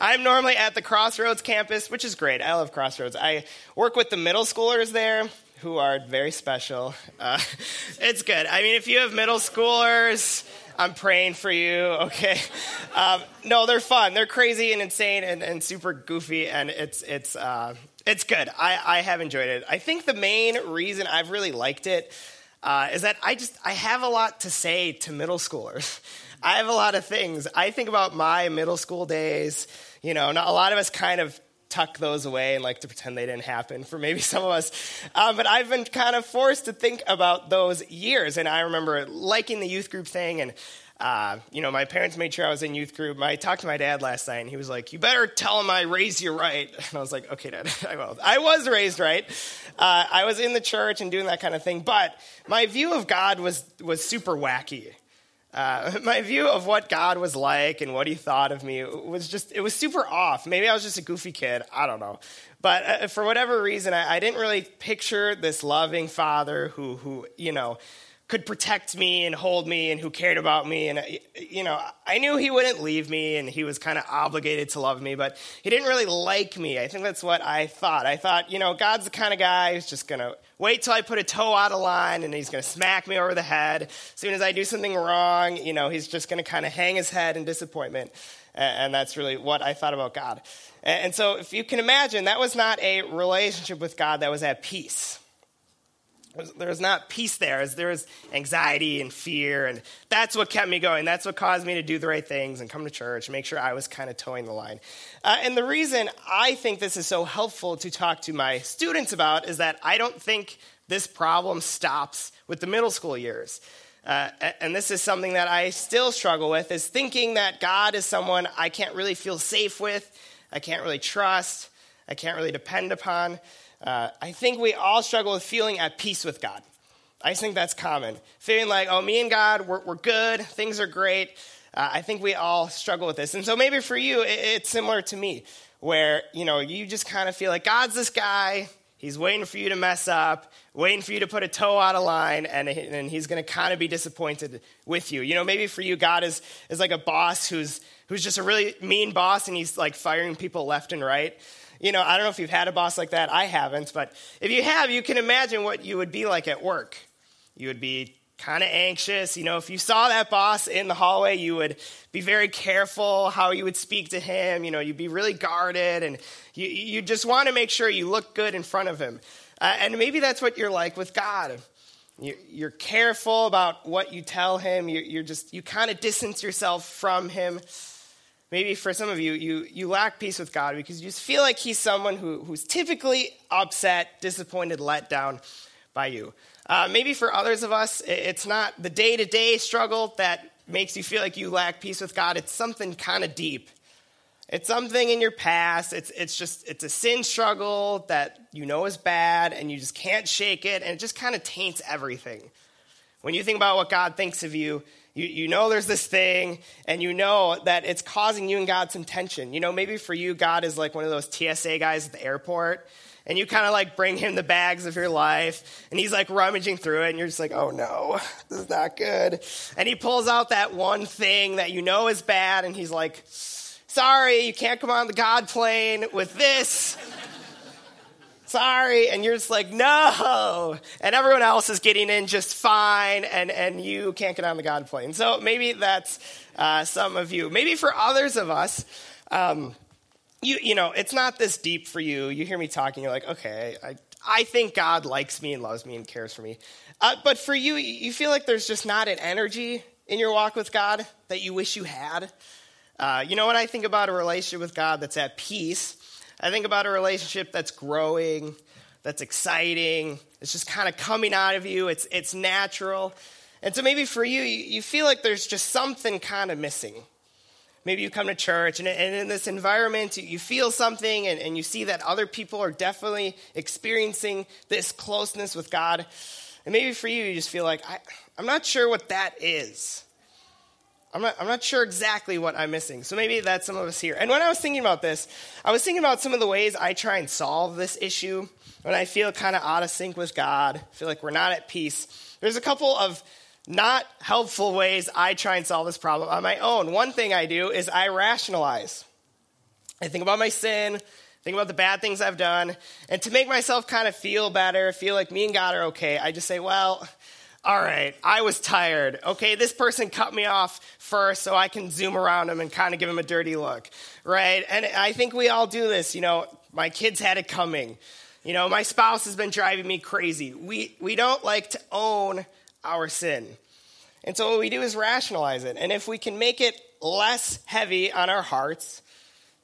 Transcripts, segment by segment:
I'm normally at the Crossroads campus, which is great. I love Crossroads. I work with the middle schoolers there who are very special. Uh, it's good. I mean, if you have middle schoolers, I'm praying for you, okay? Um, no, they're fun. They're crazy and insane and, and super goofy, and it's, it's, uh, it's good. I, I have enjoyed it. I think the main reason I've really liked it uh, is that I just I have a lot to say to middle schoolers. I have a lot of things. I think about my middle school days. You know, not, a lot of us kind of tuck those away and like to pretend they didn't happen for maybe some of us. Um, but I've been kind of forced to think about those years. And I remember liking the youth group thing. And, uh, you know, my parents made sure I was in youth group. I talked to my dad last night and he was like, You better tell him I raised you right. And I was like, Okay, dad, I will. I was raised right. Uh, I was in the church and doing that kind of thing. But my view of God was, was super wacky. Uh, my view of what God was like and what he thought of me was just, it was super off. Maybe I was just a goofy kid. I don't know. But uh, for whatever reason, I, I, didn't really picture this loving father who, who, you know, could protect me and hold me and who cared about me. And, you know, I knew he wouldn't leave me and he was kind of obligated to love me, but he didn't really like me. I think that's what I thought. I thought, you know, God's the kind of guy who's just to wait till I put a toe out of line and he's to smack me over the head. As soon as I do something wrong, you know, he's just to kind of hang his head in disappointment. And that's really what I thought about God. And so, if you can imagine, that was not a relationship with God that was at peace there was not peace there. As there was anxiety and fear and that's what kept me going. That's what caused me to do the right things and come to church and make sure i was kind of toeing the line. Uh, and the reason i think this is so helpful to talk to my students about is that i don't think this problem stops with the middle school years. Uh, and this is something that i still struggle with is thinking that god is someone i can't really feel safe with i can't really trust i can't really depend upon uh, I think we all struggle with feeling at peace with God. I think that's common. Feeling like, oh, me and God, we're, we're good, things are great. Uh, I think we all struggle with this. And so maybe for you, it, it's similar to me, where, you know, you just kind of feel like God's this guy, he's waiting for you to mess up, waiting for you to put a toe out of line, and, and he's going to kind of be disappointed with you. You know, maybe for you, God is, is like a boss who's, who's just a really mean boss, and he's like firing people left and right. You know, I don't know if you've had a boss like that. I haven't, but if you have, you can imagine what you would be like at work. You would be kind of anxious. You know, if you saw that boss in the hallway, you would be very careful how you would speak to him. You know, you'd be really guarded and you, you just want to make sure you look good in front of him. Uh, and maybe that's what you're like with God. You're careful about what you tell him. You're just, you kind of distance yourself from him. Maybe for some of you, you, you lack peace with God because you just feel like He's someone who, who's typically upset, disappointed, let down by you. Uh, maybe for others of us, it's not the day to day struggle that makes you feel like you lack peace with God. It's something kind of deep. It's something in your past. It's, it's just, it's a sin struggle that you know is bad and you just can't shake it and it just kind of taints everything. When you think about what God thinks of you, you, you know there's this thing, and you know that it's causing you and God some tension. You know, maybe for you, God is like one of those TSA guys at the airport, and you kind of like bring him the bags of your life, and he's like rummaging through it, and you're just like, oh no, this is not good. And he pulls out that one thing that you know is bad, and he's like, sorry, you can't come on the God plane with this sorry. And you're just like, no. And everyone else is getting in just fine, and, and you can't get on the God plane. So maybe that's uh, some of you. Maybe for others of us, um, you, you know, it's not this deep for you. You hear me talking, you're like, okay, I, I think God likes me and loves me and cares for me. Uh, but for you, you feel like there's just not an energy in your walk with God that you wish you had. Uh, you know, when I think about a relationship with God that's at peace, I think about a relationship that's growing, that's exciting, it's just kind of coming out of you, it's, it's natural. And so maybe for you, you feel like there's just something kind of missing. Maybe you come to church and, and in this environment, you feel something and, and you see that other people are definitely experiencing this closeness with God. And maybe for you, you just feel like, I, I'm not sure what that is. I'm not, I'm not sure exactly what I'm missing. So maybe that's some of us here. And when I was thinking about this, I was thinking about some of the ways I try and solve this issue when I feel kind of out of sync with God, feel like we're not at peace. There's a couple of not helpful ways I try and solve this problem on my own. One thing I do is I rationalize. I think about my sin, think about the bad things I've done, and to make myself kind of feel better, feel like me and God are okay, I just say, well, all right, I was tired. Okay, this person cut me off first so I can zoom around him and kind of give him a dirty look, right? And I think we all do this. You know, my kids had it coming. You know, my spouse has been driving me crazy. We, we don't like to own our sin. And so what we do is rationalize it. And if we can make it less heavy on our hearts,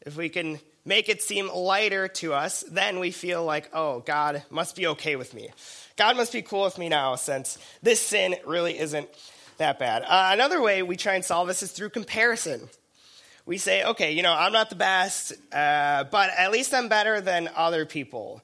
if we can make it seem lighter to us, then we feel like, oh, God must be okay with me. God must be cool with me now since this sin really isn't that bad. Uh, another way we try and solve this is through comparison. We say, okay, you know, I'm not the best, uh, but at least I'm better than other people.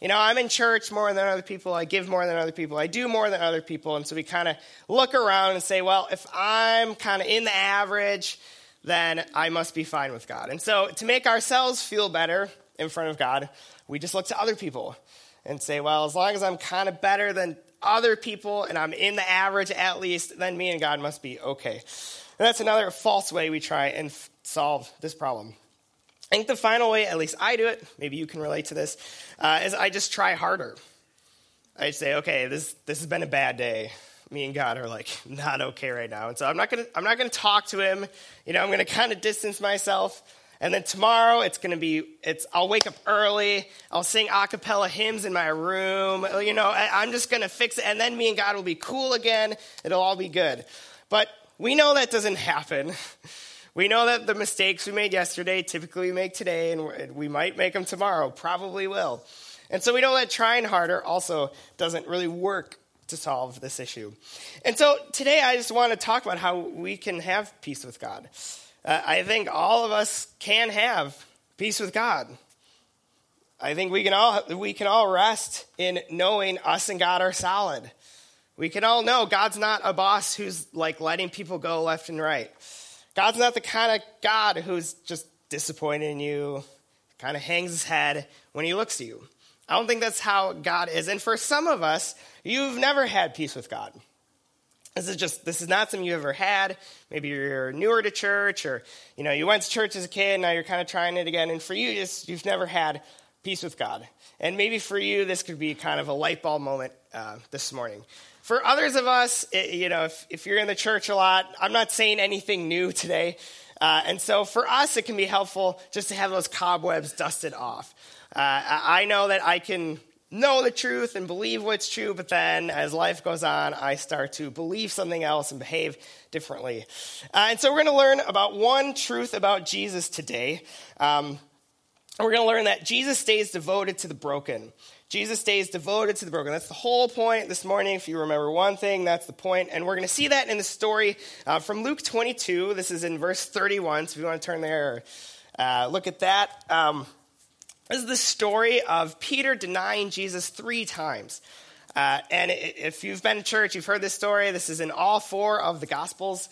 You know, I'm in church more than other people. I give more than other people. I do more than other people. And so we kind of look around and say, well, if I'm kind of in the average, then I must be fine with God. And so to make ourselves feel better in front of God, we just look to other people and say, well, as long as I'm kind of better than other people and I'm in the average at least, then me and God must be okay. And that's another false way we try and f- solve this problem. I think the final way, at least I do it, maybe you can relate to this, uh, is I just try harder. I say, okay, this this has been a bad day. Me and God are like not okay right now, and so I'm not gonna I'm not gonna talk to him. You know, I'm gonna kind of distance myself. And then tomorrow it's to be, it's, I'll wake up early. I'll sing a cappella hymns in my room. Uh, you know, I, I'm just to fix it. And then me and God will be cool again. It'll all be good. But we know that doesn't happen. We know that the mistakes we made yesterday typically we make today, and we might make them tomorrow. Probably will. And so we know that trying harder also doesn't really work to solve this issue. And so today I just want to talk about how we can have peace with God. Uh, I think all of us can have peace with God. I think we can all we can all rest in knowing us and God are solid. We can all know God's not a boss who's like letting people go left and right. God's not the kind of God who's just disappointed in you, kind of hangs his head when he looks at you. I don't think that's how God is. And for some of us, you've never had peace with God. This is just this is not something you've ever had. Maybe you're newer to church, or you know you went to church as a kid. Now you're kind of trying it again. And for you, just you've never had peace with God. And maybe for you, this could be kind of a light bulb moment uh, this morning. For others of us, it, you know, if, if you're in the church a lot, I'm not saying anything new today. Uh, and so for us, it can be helpful just to have those cobwebs dusted off. Uh, I know that I can know the truth and believe what's true, but then as life goes on, I start to believe something else and behave differently. Uh, and so we're going to learn about one truth about Jesus today. Um, we're going to learn that Jesus stays devoted to the broken. Jesus stays devoted to the broken. That's the whole point this morning. If you remember one thing, that's the point. And we're going to see that in the story uh, from Luke 22. This is in verse 31. So if you want to turn there, uh, look at that. Um, this is the story of Peter denying Jesus three times. Uh, and if you've been to church, you've heard this story. This is in all four of the Gospels.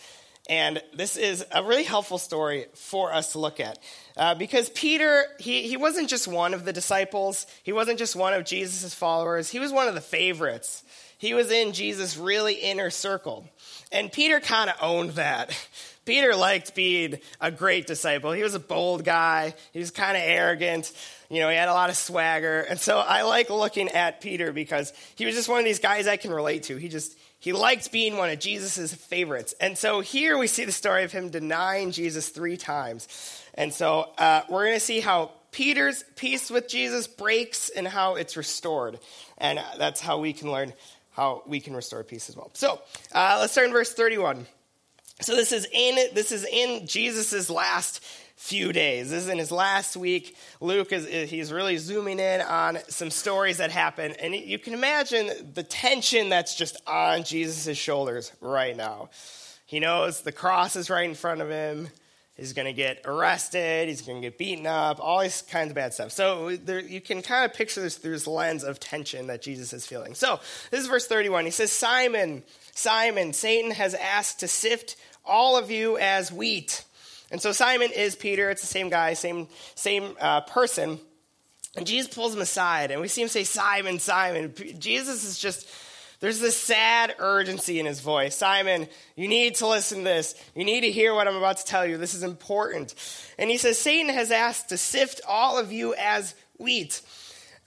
And this is a really helpful story for us to look at. Uh, because Peter, he, he wasn't just one of the disciples, he wasn't just one of Jesus' followers, he was one of the favorites. He was in Jesus' really inner circle. And Peter kind of owned that. Peter liked being a great disciple. He was a bold guy, he was kind of arrogant. You know, he had a lot of swagger. And so I like looking at Peter because he was just one of these guys I can relate to. He just, he liked being one of Jesus' favorites. And so here we see the story of him denying Jesus three times. And so uh, we're going to see how Peter's peace with Jesus breaks and how it's restored. And that's how we can learn how we can restore peace as well. So uh, let's start in verse 31. So this is in this is in Jesus' last few days. This is in his last week. Luke is he's really zooming in on some stories that happen, and you can imagine the tension that's just on Jesus' shoulders right now. He knows the cross is right in front of him. He's going to get arrested. He's going to get beaten up. All these kinds of bad stuff. So there, you can kind of picture this through this lens of tension that Jesus is feeling. So this is verse 31. He says, Simon, Simon, Satan has asked to sift all of you as wheat. And so Simon is Peter. It's the same guy, same, same uh, person. And Jesus pulls him aside, and we see him say, Simon, Simon. Jesus is just There's this sad urgency in his voice. Simon, you need to listen to this. You need to hear what I'm about to tell you. This is important. And he says, Satan has asked to sift all of you as wheat.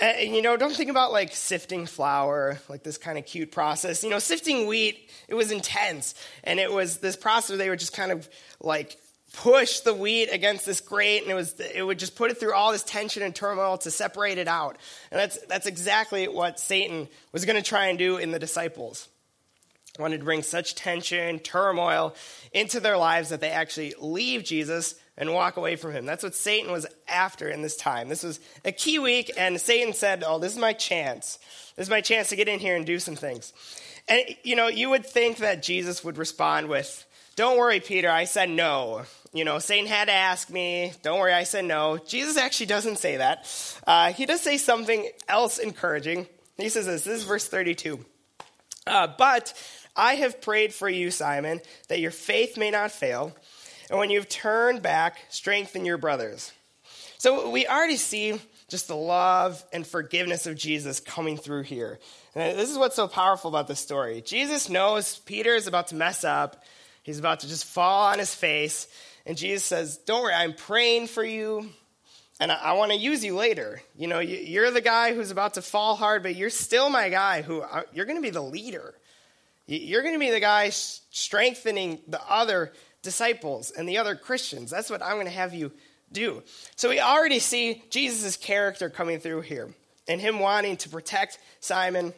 Uh, and, you know, don't think about like sifting flour, like this kind of cute process. You know, sifting wheat, it was intense. And it was this process where they would just kind of like push the wheat against this grate and it was it would just put it through all this tension and turmoil to separate it out and that's that's exactly what satan was going to try and do in the disciples wanted to bring such tension turmoil into their lives that they actually leave jesus and walk away from him that's what satan was after in this time this was a key week and satan said oh this is my chance this is my chance to get in here and do some things and you know you would think that jesus would respond with don't worry, Peter, I said no. You know, Satan had to ask me. Don't worry, I said no. Jesus actually doesn't say that. Uh, he does say something else encouraging. He says this this is verse 32. Uh, but I have prayed for you, Simon, that your faith may not fail. And when you've turned back, strengthen your brothers. So we already see just the love and forgiveness of Jesus coming through here. And this is what's so powerful about this story. Jesus knows Peter is about to mess up, He's about to just fall on his face. And Jesus says, Don't worry, I'm praying for you. And I, I want to use you later. You know, you, are the guy who's about to fall hard, but you're still my guy who uh, you're going to be the leader. You're going to be the guy strengthening the other disciples and the other Christians. That's what I'm going to have you do. So we already see Jesus' character coming through here and him wanting to protect Simon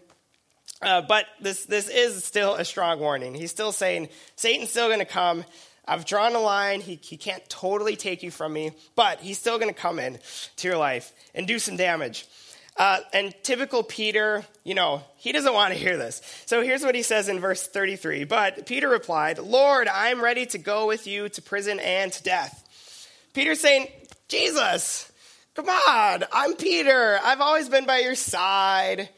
uh, but this, this is still a strong warning. He's still saying, Satan's still going to come. I've drawn a line. He, he can't totally take you from me, but he's still going to come in to your life and do some damage. Uh, and typical Peter, you know, he doesn't want to hear this. So here's what he says in verse 33. But Peter replied, Lord, I'm ready to go with you to prison and to death. Peter's saying, Jesus, come on, I'm Peter. I've always been by your side.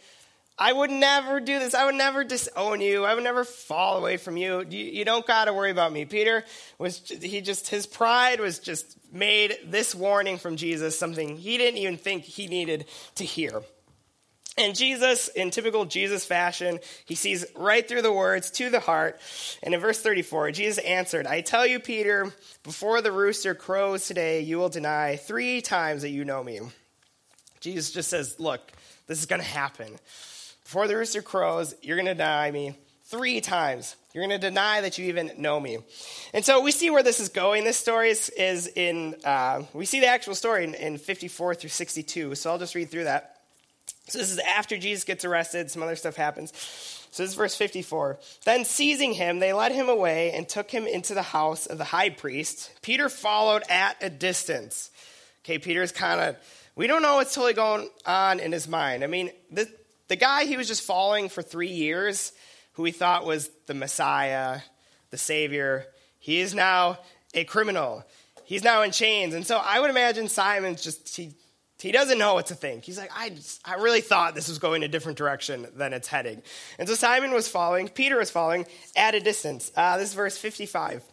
I would never do this. I would never disown you. I would never fall away from you. You, you don't got to worry about me. Peter was, he just, his pride was just made this warning from Jesus something he didn't even think he needed to hear. And Jesus, in typical Jesus fashion, he sees right through the words to the heart. And in verse 34, Jesus answered, I tell you, Peter, before the rooster crows today, you will deny three times that you know me. Jesus just says, Look, this is going to happen. Before the rooster crows, you're going to deny me three times. You're going to deny that you even know me. And so we see where this is going. This story is, is in, uh, we see the actual story in, in 54 through 62. So I'll just read through that. So this is after Jesus gets arrested, some other stuff happens. So this is verse 54. Then seizing him, they led him away and took him into the house of the high priest. Peter followed at a distance. Okay, Peter's kind of, we don't know what's totally going on in his mind. I mean, this, the guy he was just following for three years, who he thought was the Messiah, the Savior, he is now a criminal. He's now in chains. And so I would imagine Simon's just, he, he doesn't know what to think. He's like, I, just, I really thought this was going a different direction than it's heading. And so Simon was following, Peter was following at a distance. Uh, this is verse 55.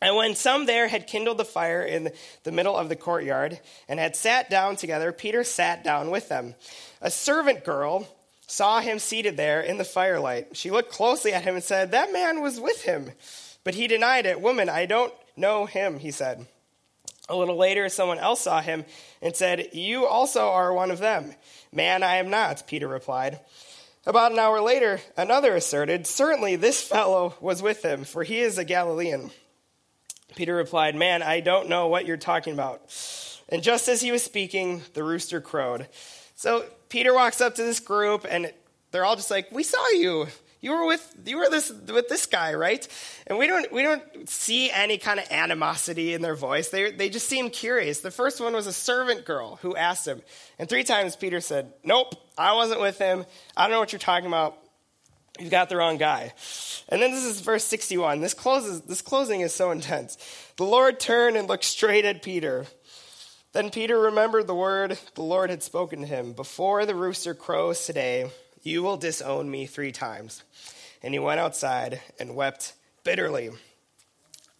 And when some there had kindled the fire in the middle of the courtyard and had sat down together, Peter sat down with them. A servant girl saw him seated there in the firelight. She looked closely at him and said, That man was with him. But he denied it. Woman, I don't know him, he said. A little later, someone else saw him and said, You also are one of them. Man, I am not, Peter replied. About an hour later, another asserted, Certainly this fellow was with him, for he is a Galilean. Peter replied, Man, I don't know what you're talking about. And just as he was speaking, the rooster crowed. So Peter walks up to this group, and they're all just like, "We saw you. You were with you were this with this guy, right?" And we don't we don't see any kind of animosity in their voice. They they just seem curious. The first one was a servant girl who asked him, and three times Peter said, "Nope, I wasn't with him. I don't know what you're talking about. You've got the wrong guy." And then this is verse 61. This closes this closing is so intense. The Lord turned and looked straight at Peter. Then Peter remembered the word the Lord had spoken to him Before the rooster crows today, you will disown me three times. And he went outside and wept bitterly.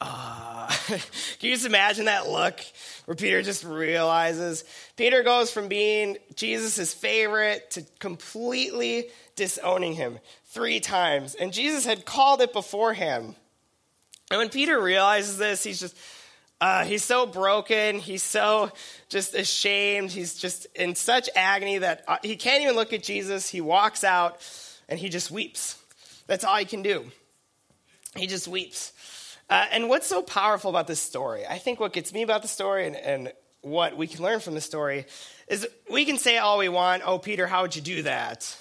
Uh, can you just imagine that look where Peter just realizes? Peter goes from being Jesus' favorite to completely disowning him three times. And Jesus had called it beforehand. And when Peter realizes this, he's just, uh, he's so broken. He's so just ashamed. He's just in such agony that uh, he can't even look at Jesus. He walks out and he just weeps. That's all he can do. He just weeps. Uh, and what's so powerful about this story? I think what gets me about the story and, and what we can learn from the story is we can say all we want. Oh, Peter, how would you do that?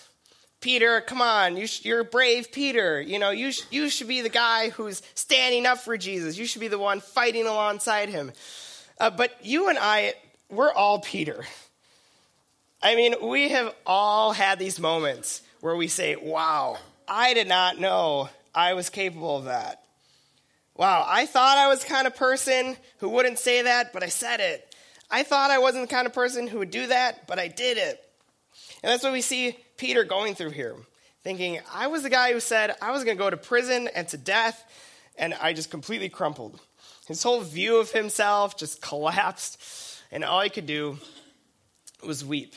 Peter, come on, you sh- you're brave, Peter. You know, you, sh- you should be the guy who's standing up for Jesus. You should be the one fighting alongside him. Uh, but you and I, we're all Peter. I mean, we have all had these moments where we say, wow, I did not know I was capable of that. Wow, I thought I was the kind of person who wouldn't say that, but I said it. I thought I wasn't the kind of person who would do that, but I did it. And that's what we see Peter going through here, thinking, I was the guy who said I was going to go to prison and to death, and I just completely crumpled. His whole view of himself just collapsed, and all he could do was weep.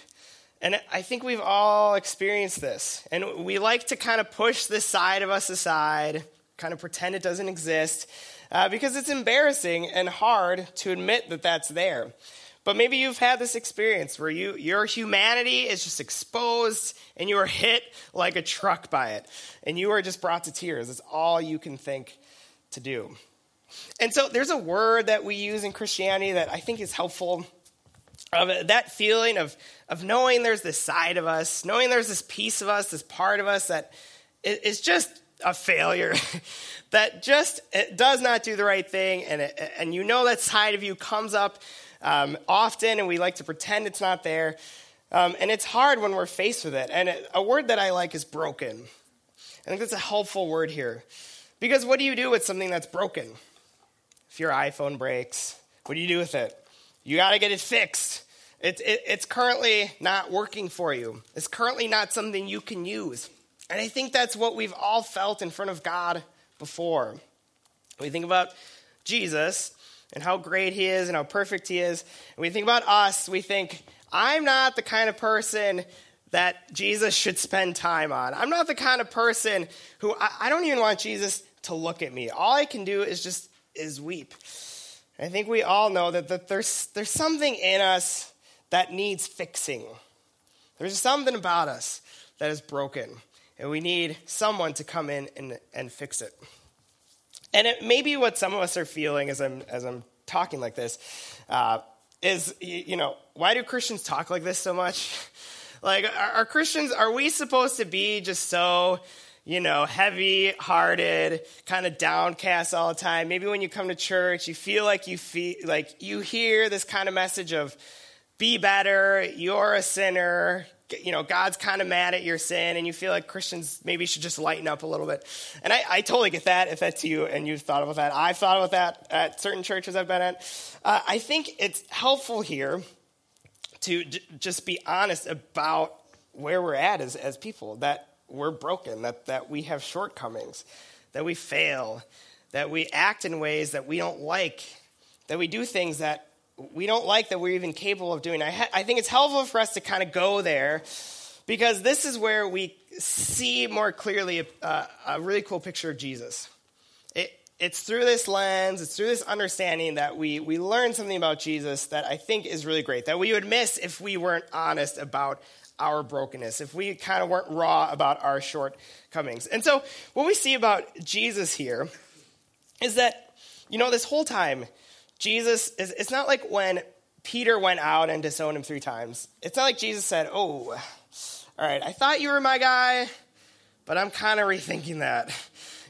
And I think we've all experienced this. And we like to kind of push this side of us aside, kind of pretend it doesn't exist, uh, because it's embarrassing and hard to admit that that's there. But maybe you've had this experience where you, your humanity is just exposed and you are hit like a truck by it. And you are just brought to tears. It's all you can think to do. And so there's a word that we use in Christianity that I think is helpful. Of that feeling of, of knowing there's this side of us, knowing there's this piece of us, this part of us that is just a failure, that just does not do the right thing, and, it, and you know that side of you comes up um, often, and we like to pretend it's not there. Um, and it's hard when we're faced with it. And it, a word that I like is broken. I think that's a helpful word here. Because what do you do with something that's broken? If your iPhone breaks, what do you do with it? You got to get it fixed. It, it, it's currently not working for you, it's currently not something you can use. And I think that's what we've all felt in front of God before. We think about Jesus, and how great he is and how perfect he is. And we think about us, we think, I'm not the kind of person that Jesus should spend time on. I'm not the kind of person who I, I don't even want Jesus to look at me. All I can do is just is weep. I think we all know that, that there's, there's something in us that needs fixing. There's something about us that is broken, and we need someone to come in and, and fix it. And it may be what some of us are feeling as I'm, as I'm talking like this uh, is, you know, why do Christians talk like this so much? Like, are, are Christians, are we supposed to be just so, you know, heavy hearted, kind of downcast all the time? Maybe when you come to church, you feel like you feel like you hear this kind of message of be better, you're a sinner, you know, God's kind of mad at your sin and you feel like Christians maybe should just lighten up a little bit. And I, I totally get that if that's you and you've thought about that. I've thought about that at certain churches I've been at. Uh, I think it's helpful here to just be honest about where we're at as, as people, that we're broken, that, that we have shortcomings, that we fail, that we act in ways that we don't like, that we do things that we don't like that we're even capable of doing. I, ha- I think it's helpful for us to kind of go there because this is where we see more clearly a, a really cool picture of Jesus. It, it's through this lens, it's through this understanding that we, we learn something about Jesus that I think is really great, that we would miss if we weren't honest about our brokenness, if we kind of weren't raw about our shortcomings. And so, what we see about Jesus here is that, you know, this whole time, Jesus, is, it's not like when Peter went out and disowned him three times. It's not like Jesus said, Oh, all right, I thought you were my guy, but I'm kind of rethinking that.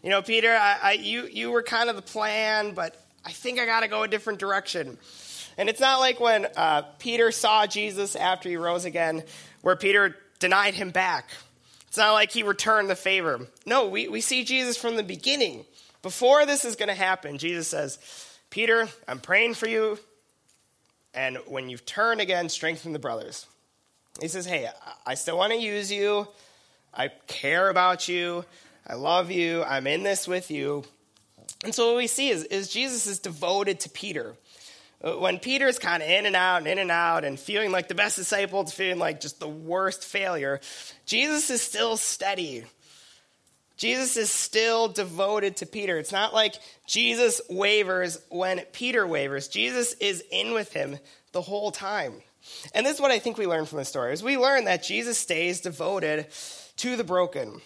You know, Peter, I, I, you, you were kind of the plan, but I think I got to go a different direction. And it's not like when uh, Peter saw Jesus after he rose again, where Peter denied him back. It's not like he returned the favor. No, we, we see Jesus from the beginning. Before this is going to happen, Jesus says, Peter, I'm praying for you. And when you've turned again, strengthen the brothers. He says, Hey, I still want to use you. I care about you. I love you. I'm in this with you. And so what we see is, is Jesus is devoted to Peter. Uh, when Peter's kind of in and out and in and out and feeling like the best disciple feeling like just the worst failure, Jesus is still steady. Jesus is still devoted to Peter. It's not like Jesus wavers when Peter wavers. Jesus is in with him the whole time. And this is what I think we learn from the story is we learn that Jesus stays devoted to the broken.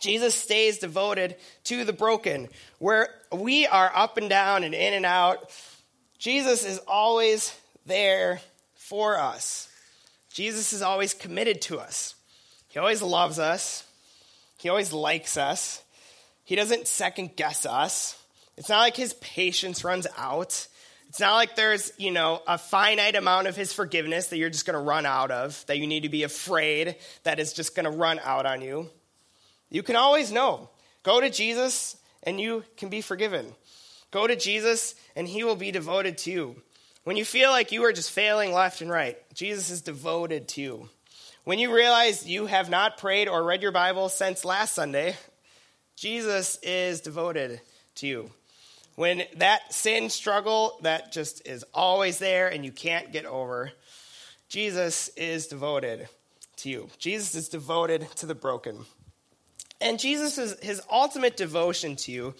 Jesus stays devoted to the broken. Where we are up and down and in and out, Jesus is always there for us. Jesus is always committed to us. He always loves us. He always likes us. He doesn't second guess us. It's not like his patience runs out. It's not like there's, you know, a finite amount of his forgiveness that you're just going to run out of, that you need to be afraid that is just going to run out on you. You can always know. Go to Jesus and you can be forgiven. Go to Jesus and he will be devoted to you. When you feel like you are just failing left and right, Jesus is devoted to you. When you realize you have not prayed or read your Bible since last Sunday, Jesus is devoted to you. When that sin struggle that just is always there and you can't get over, Jesus is devoted to you. Jesus is devoted to the broken. And Jesus, is, his ultimate devotion to you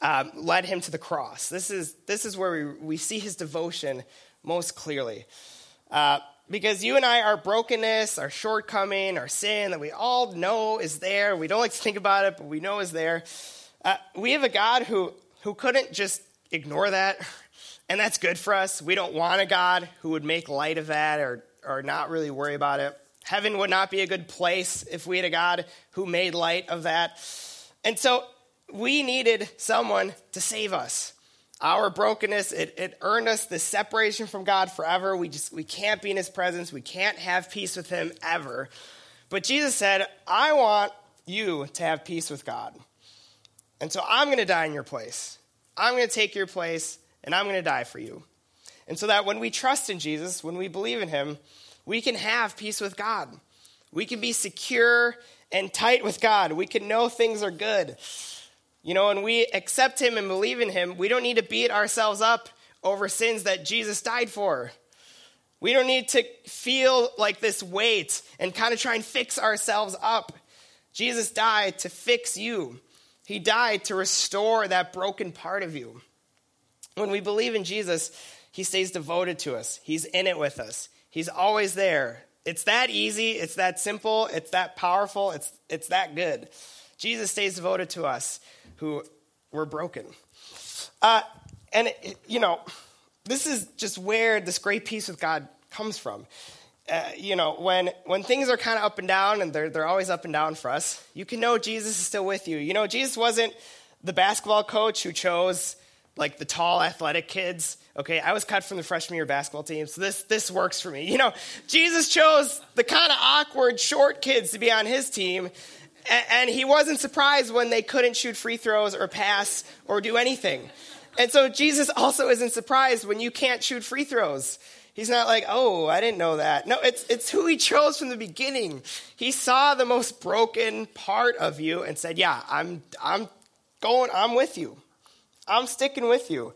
um, led him to the cross. This is, this is where we, we see his devotion most clearly. Uh, because you and I, our brokenness, our shortcoming, our sin that we all know is there, we don't like to think about it, but we know is there. Uh, we have a God who who couldn't just ignore that. And that's good for us. We don't want a God who would make light of that or, or not really worry about it. Heaven would not be a good place if we had a God who made light of that. And so we needed someone to save us. Our brokenness, it, it earned us the separation from God forever. We just we can't be in his presence. We can't have peace with him ever. But Jesus said, I want you to have peace with God. And so I'm going to die in your place. I'm going to take your place, and I'm going to die for you. And so that when we trust in Jesus, when we believe in him, we can have peace with God. We can be secure and tight with God. We can know things are good. You know, when we accept him and believe in him, we don't need to beat ourselves up over sins that Jesus died for. We don't need to feel like this weight and kind of try and fix ourselves up. Jesus died to fix you. He died to restore that broken part of you. When we believe in Jesus, He stays devoted to us, He's in it with us, He's always there. It's that easy, it's that simple, it's that powerful, it's, it's that good. Jesus stays devoted to us who were broken. Uh, and, it, you know, this is just where this great peace with God comes from. Uh, you know, when, when things are kind of up and down, and they're, they're always up and down for us, you can know Jesus is still with you. You know, Jesus wasn't the basketball coach who chose like the tall athletic kids. Okay, I was cut from the freshman year basketball team, so this, this works for me. You know, Jesus chose the kind of awkward short kids to be on his team, and, he wasn't surprised when they couldn't shoot free throws or pass or do anything. And so Jesus also isn't surprised when you can't shoot free throws. He's not like, oh, I didn't know that. No, it's, it's who he chose from the beginning. He saw the most broken part of you and said, yeah, I'm, I'm going, I'm with you. I'm sticking with you.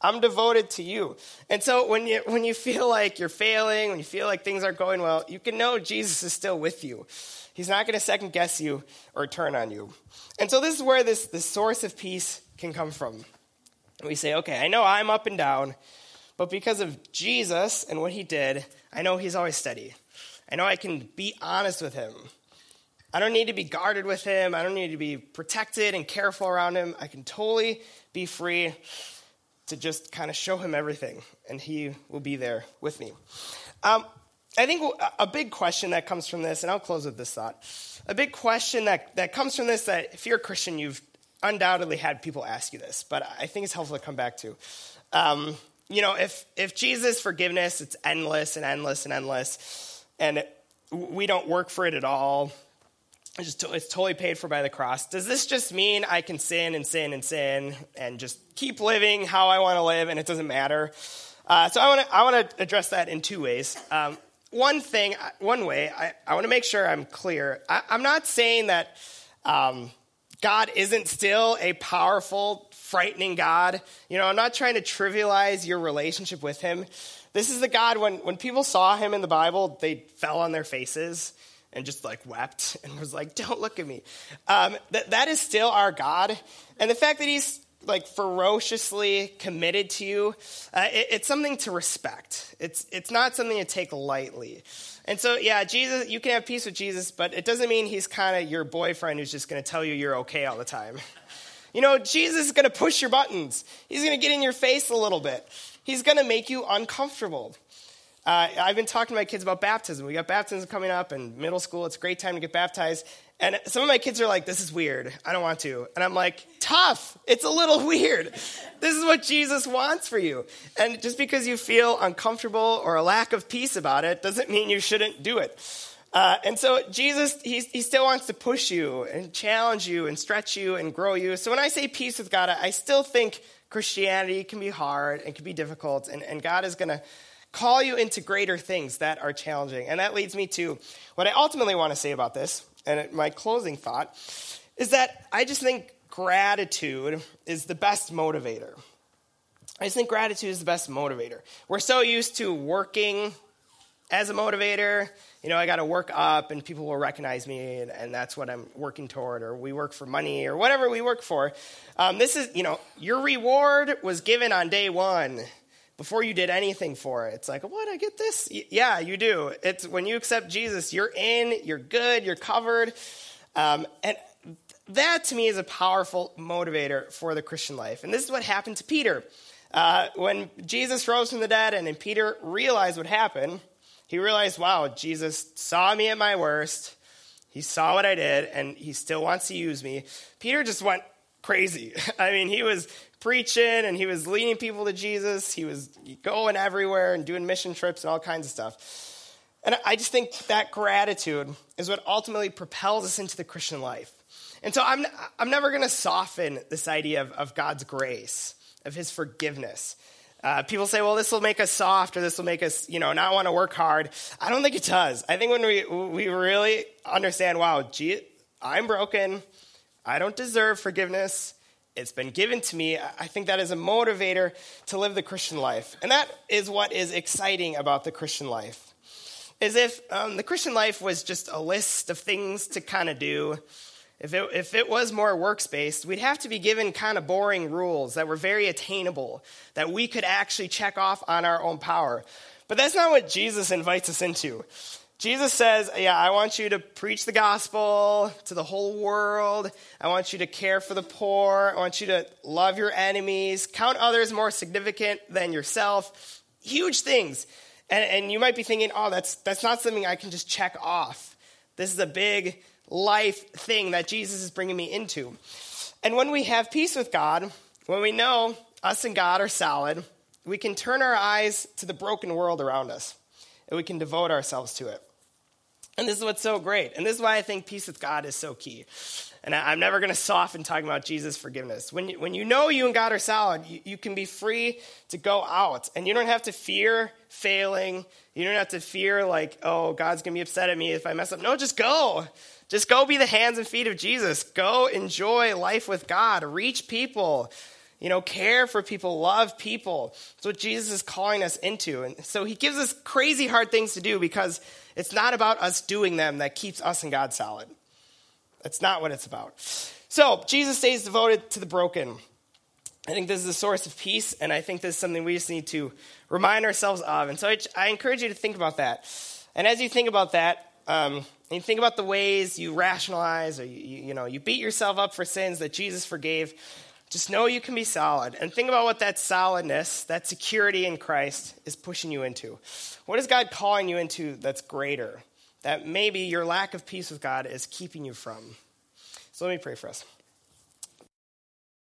I'm devoted to you. And so when you, when you feel like you're failing, when you feel like things aren't going well, you can know Jesus is still with you. He's not going to second guess you or turn on you. And so this is where this, this source of peace can come from. We say, okay, I know I'm up and down. But because of Jesus and what he did, I know he's always steady. I know I can be honest with him. I don't need to be guarded with him. I don't need to be protected and careful around him. I can totally be free to just kind of show him everything, and he will be there with me. Um, I think a big question that comes from this, and I'll close with this thought. A big question that, that comes from this that if you're a Christian, you've undoubtedly had people ask you this, but I think it's helpful to come back to. Um, you know, if, if Jesus' forgiveness, it's endless and endless and endless, and it, we don't work for it at all, it's, just, it's totally paid for by the cross, does this just mean I can sin and sin and sin and just keep living how I want to live and it doesn't matter? Uh, so I want to I want to address that in two ways. Um, one thing, one way, I, I want to make sure I'm clear. I, am not saying that um, God isn't still a powerful frightening God. You know, I'm not trying to trivialize your relationship with him. This is the God, when, when people saw him in the Bible, they fell on their faces and just like wept and was like, don't look at me. Um, that, that is still our God. And the fact that he's like ferociously committed to you, uh, it, it's something to respect. It's, it's not something to take lightly. And so, yeah, Jesus, you can have peace with Jesus, but it doesn't mean he's kind of your boyfriend who's just going to tell you you're okay all the time. You know, Jesus is going to push your buttons. He's going to get in your face a little bit. He's going to make you uncomfortable. Uh, I've been talking to my kids about baptism. We got baptism coming up in middle school. It's a great time to get baptized. And some of my kids are like, this is weird. I don't want to. And I'm like, tough. It's a little weird. This is what Jesus wants for you. And just because you feel uncomfortable or a lack of peace about it doesn't mean you shouldn't do it. Uh, and so Jesus, he, he still wants to push you and challenge you and stretch you and grow you. So when I say peace with God, I still think Christianity can be hard and can be difficult. And, and God is going to call you into greater things that are challenging. And that leads me to what I ultimately want to say about this and my closing thought is that I just think gratitude is the best motivator. I just think gratitude is the best motivator. We're so used to working as a motivator. You know, I got to work up and people will recognize me, and, and, that's what I'm working toward, or we work for money, or whatever we work for. Um, this is, you know, your reward was given on day one before you did anything for it. It's like, what? I get this? yeah, you do. It's when you accept Jesus, you're in, you're good, you're covered. Um, and that to me is a powerful motivator for the Christian life. And this is what happened to Peter. Uh, when Jesus rose from the dead and, and Peter realized what happened, he realized, wow, Jesus saw me at my worst. He saw what I did, and he still wants to use me. Peter just went crazy. I mean, he was preaching and he was leading people to Jesus. He was going everywhere and doing mission trips and all kinds of stuff. And I just think that gratitude is what ultimately propels us into the Christian life. And so I'm, I'm never going to soften this idea of, of God's grace, of his forgiveness. Uh, people say, well, this will make us soft or this will make us, you know, not want to work hard. I don't think it does. I think when we, we really understand, wow, gee, I'm broken. I don't deserve forgiveness. It's been given to me. I think that is a motivator to live the Christian life. And that is what is exciting about the Christian life. Is if um, the Christian life was just a list of things to kind of do, if it, if it was more works based, we'd have to be given kind of boring rules that were very attainable, that we could actually check off on our own power. But that's not what Jesus invites us into. Jesus says, Yeah, I want you to preach the gospel to the whole world. I want you to care for the poor. I want you to love your enemies, count others more significant than yourself. Huge things. And, and you might be thinking, Oh, that's, that's not something I can just check off. This is a big life thing that Jesus is bringing me into. And when we have peace with God, when we know us and God are solid, we can turn our eyes to the broken world around us and we can devote ourselves to it. And this is what's so great. And this is why I think peace with God is so key. And I, am never going to soften talking about Jesus' forgiveness. When you, when you know you and God are solid, you, you can be free to go out. And you don't have to fear failing. You don't have to fear, like, oh, God's going to be upset at me if I mess up. No, just go. Just go be the hands and feet of Jesus. Go enjoy life with God. Reach people. You know, care for people, love people. That's what Jesus is calling us into. And so he gives us crazy hard things to do because it's not about us doing them that keeps us and God solid. That's not what it's about. So Jesus stays devoted to the broken. I think this is a source of peace, and I think this is something we just need to remind ourselves of. And so I, I encourage you to think about that. And as you think about that, um, and you think about the ways you rationalize or you, you, you know you beat yourself up for sins that Jesus forgave, just know you can be solid. And think about what that solidness, that security in Christ is pushing you into. What is God calling you into that's greater? That maybe your lack of peace with God is keeping you from. So let me pray for us.